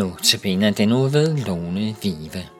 Nu til den uge ved Lone Vive.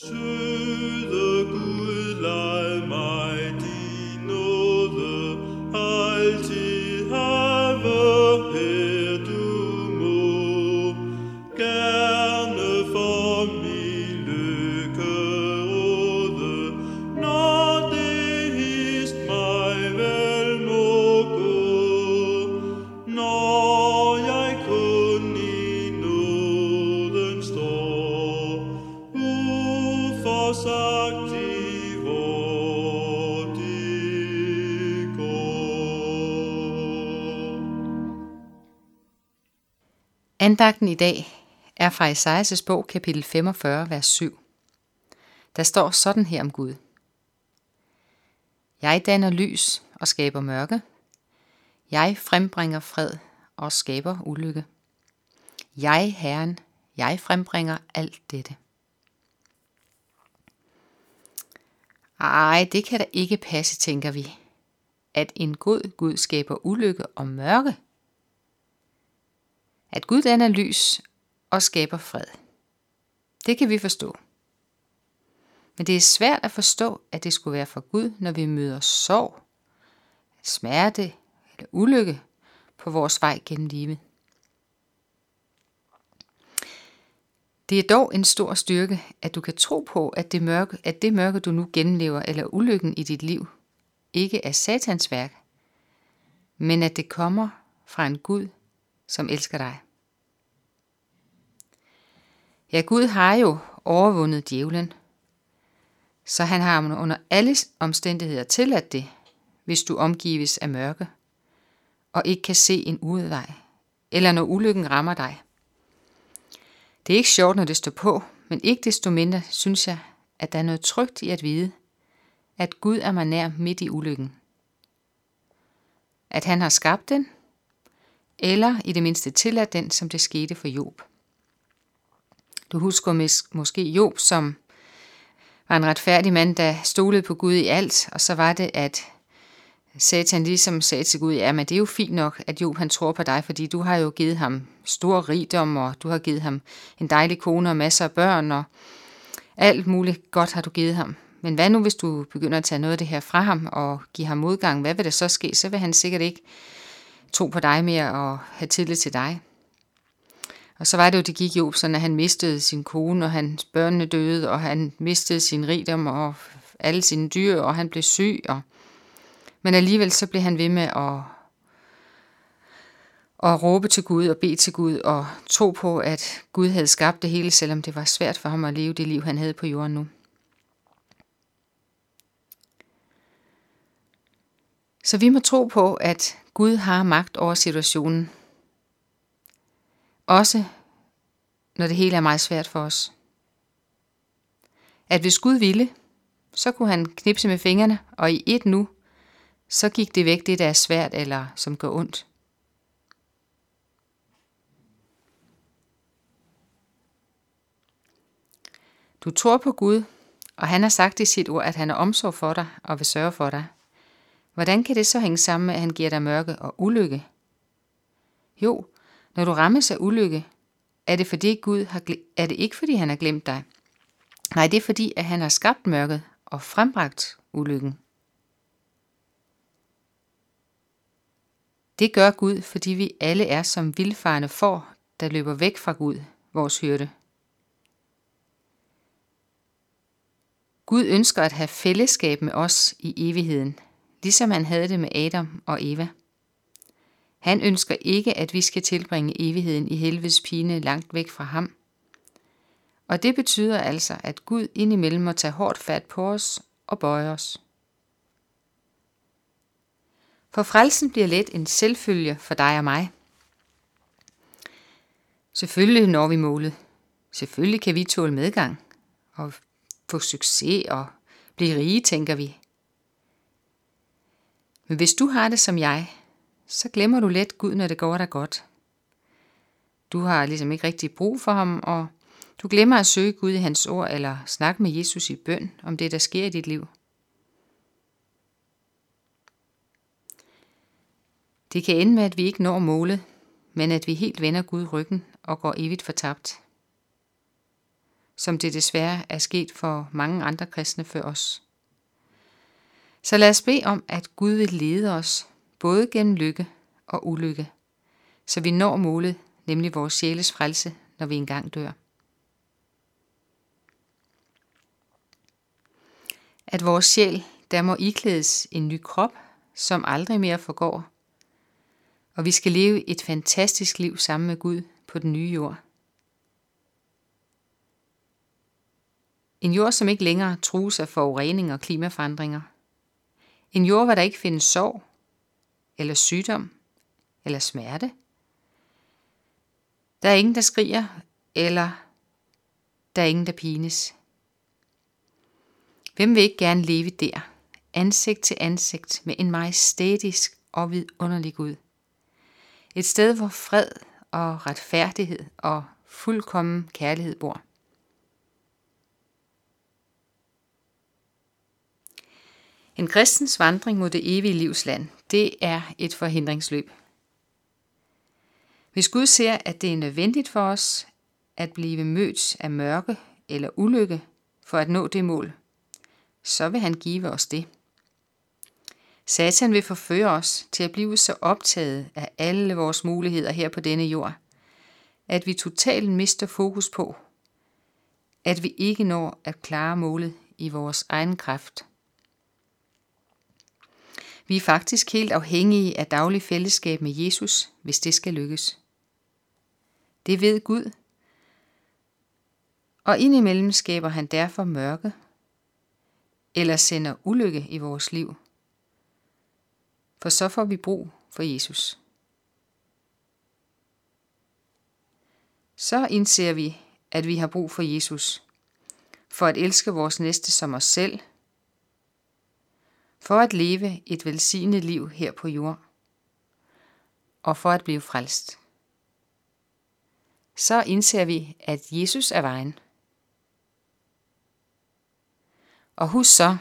Je Andagten i dag er fra Esajas' bog, kapitel 45, vers 7. Der står sådan her om Gud. Jeg danner lys og skaber mørke. Jeg frembringer fred og skaber ulykke. Jeg, Herren, jeg frembringer alt dette. Ej, det kan da ikke passe, tænker vi. At en god Gud skaber ulykke og mørke. At Gud danner lys og skaber fred. Det kan vi forstå. Men det er svært at forstå, at det skulle være for Gud, når vi møder sorg, smerte eller ulykke på vores vej gennem livet. Det er dog en stor styrke, at du kan tro på, at det mørke, at det mørke du nu gennemlever, eller ulykken i dit liv, ikke er satans værk, men at det kommer fra en Gud, som elsker dig. Ja, Gud har jo overvundet djævlen, så han har under alle omstændigheder tilladt det, hvis du omgives af mørke og ikke kan se en udvej, eller når ulykken rammer dig. Det er ikke sjovt, når det står på, men ikke desto mindre synes jeg, at der er noget trygt i at vide, at Gud er mig nær midt i ulykken. At han har skabt den, eller i det mindste tilladt den, som det skete for Job. Du husker måske Job, som var en retfærdig mand, der stolede på Gud i alt, og så var det, at Satan ligesom sagde til Gud, ja, men det er jo fint nok, at Job han tror på dig, fordi du har jo givet ham stor rigdom, og du har givet ham en dejlig kone og masser af børn, og alt muligt godt har du givet ham. Men hvad nu, hvis du begynder at tage noget af det her fra ham og give ham modgang? Hvad vil der så ske? Så vil han sikkert ikke tro på dig mere og have tillid til dig. Og så var det jo, det gik jo sådan, at han mistede sin kone, og hans børnene døde, og han mistede sin rigdom og alle sine dyr, og han blev syg. Og... Men alligevel så blev han ved med at, at råbe til Gud og bede til Gud og tro på, at Gud havde skabt det hele, selvom det var svært for ham at leve det liv, han havde på jorden nu. Så vi må tro på, at Gud har magt over situationen, også når det hele er meget svært for os. At hvis Gud ville, så kunne han knipse med fingrene, og i et nu, så gik det væk det, der er svært eller som går ondt. Du tror på Gud, og han har sagt i sit ord, at han er omsorg for dig og vil sørge for dig. Hvordan kan det så hænge sammen med, at han giver dig mørke og ulykke? Jo, når du rammes af ulykke, er det, fordi Gud har, er det ikke fordi han har glemt dig. Nej, det er fordi, at han har skabt mørket og frembragt ulykken. Det gør Gud, fordi vi alle er som vildfarne får, der løber væk fra Gud, vores hyrde. Gud ønsker at have fællesskab med os i evigheden, ligesom han havde det med Adam og Eva. Han ønsker ikke, at vi skal tilbringe evigheden i helvedes pine langt væk fra ham. Og det betyder altså, at Gud indimellem må tage hårdt fat på os og bøje os. For frelsen bliver let en selvfølge for dig og mig. Selvfølgelig når vi målet. Selvfølgelig kan vi tåle medgang og få succes og blive rige, tænker vi. Men hvis du har det som jeg, så glemmer du let Gud, når det går dig godt. Du har ligesom ikke rigtig brug for ham, og du glemmer at søge Gud i hans ord eller snakke med Jesus i bøn om det, der sker i dit liv. Det kan ende med, at vi ikke når målet, men at vi helt vender Gud ryggen og går evigt fortabt. Som det desværre er sket for mange andre kristne før os. Så lad os bede om, at Gud vil lede os både gennem lykke og ulykke, så vi når målet, nemlig vores sjæles frelse, når vi engang dør. At vores sjæl, der må iklædes en ny krop, som aldrig mere forgår, og vi skal leve et fantastisk liv sammen med Gud på den nye jord. En jord, som ikke længere trues af forurening og klimaforandringer. En jord, hvor der ikke findes sorg, eller sygdom, eller smerte. Der er ingen, der skriger, eller der er ingen, der pines. Hvem vil ikke gerne leve der, ansigt til ansigt med en majestætisk og vidunderlig Gud. Et sted, hvor fred og retfærdighed og fuldkommen kærlighed bor. En kristens vandring mod det evige livs land, det er et forhindringsløb. Hvis Gud ser, at det er nødvendigt for os at blive mødt af mørke eller ulykke for at nå det mål, så vil han give os det. Satan vil forføre os til at blive så optaget af alle vores muligheder her på denne jord, at vi totalt mister fokus på, at vi ikke når at klare målet i vores egen kraft. Vi er faktisk helt afhængige af daglig fællesskab med Jesus, hvis det skal lykkes. Det ved Gud, og indimellem skaber han derfor mørke, eller sender ulykke i vores liv. For så får vi brug for Jesus. Så indser vi, at vi har brug for Jesus, for at elske vores næste som os selv, for at leve et velsignet liv her på jord, og for at blive frelst. Så indser vi, at Jesus er vejen. Og husk så,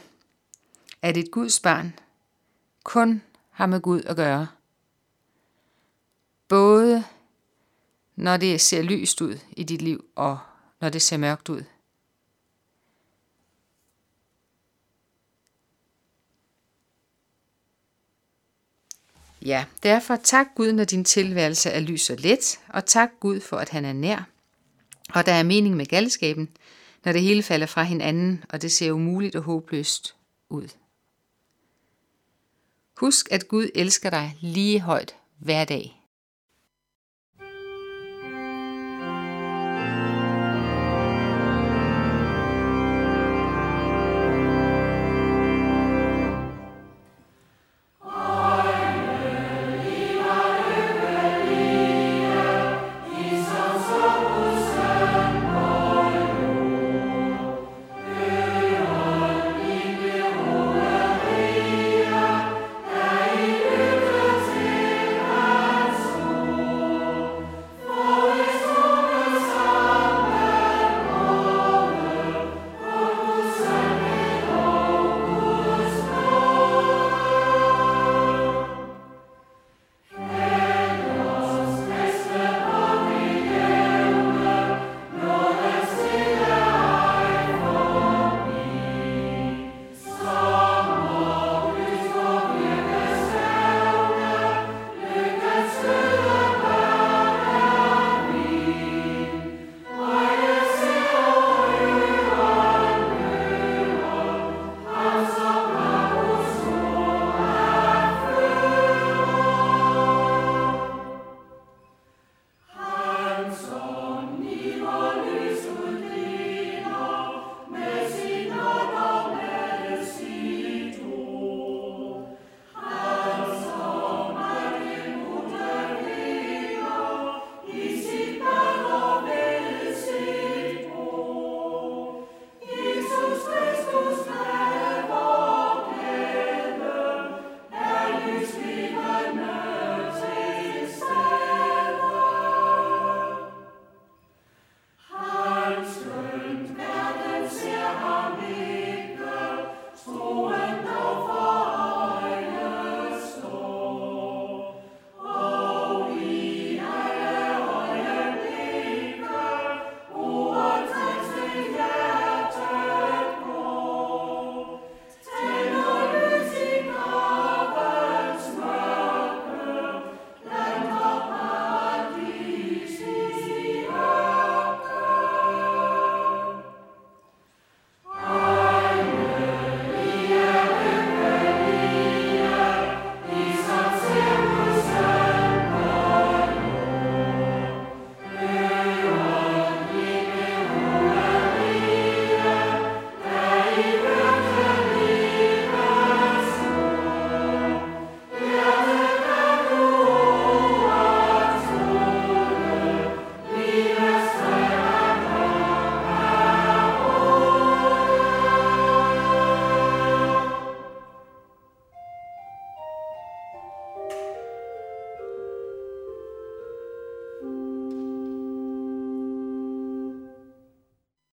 at et Guds barn kun har med Gud at gøre. Både når det ser lyst ud i dit liv, og når det ser mørkt ud. Ja, derfor tak Gud, når din tilværelse er lys og let, og tak Gud for, at han er nær, og der er mening med galskaben, når det hele falder fra hinanden, og det ser umuligt og håbløst ud. Husk, at Gud elsker dig lige højt hver dag.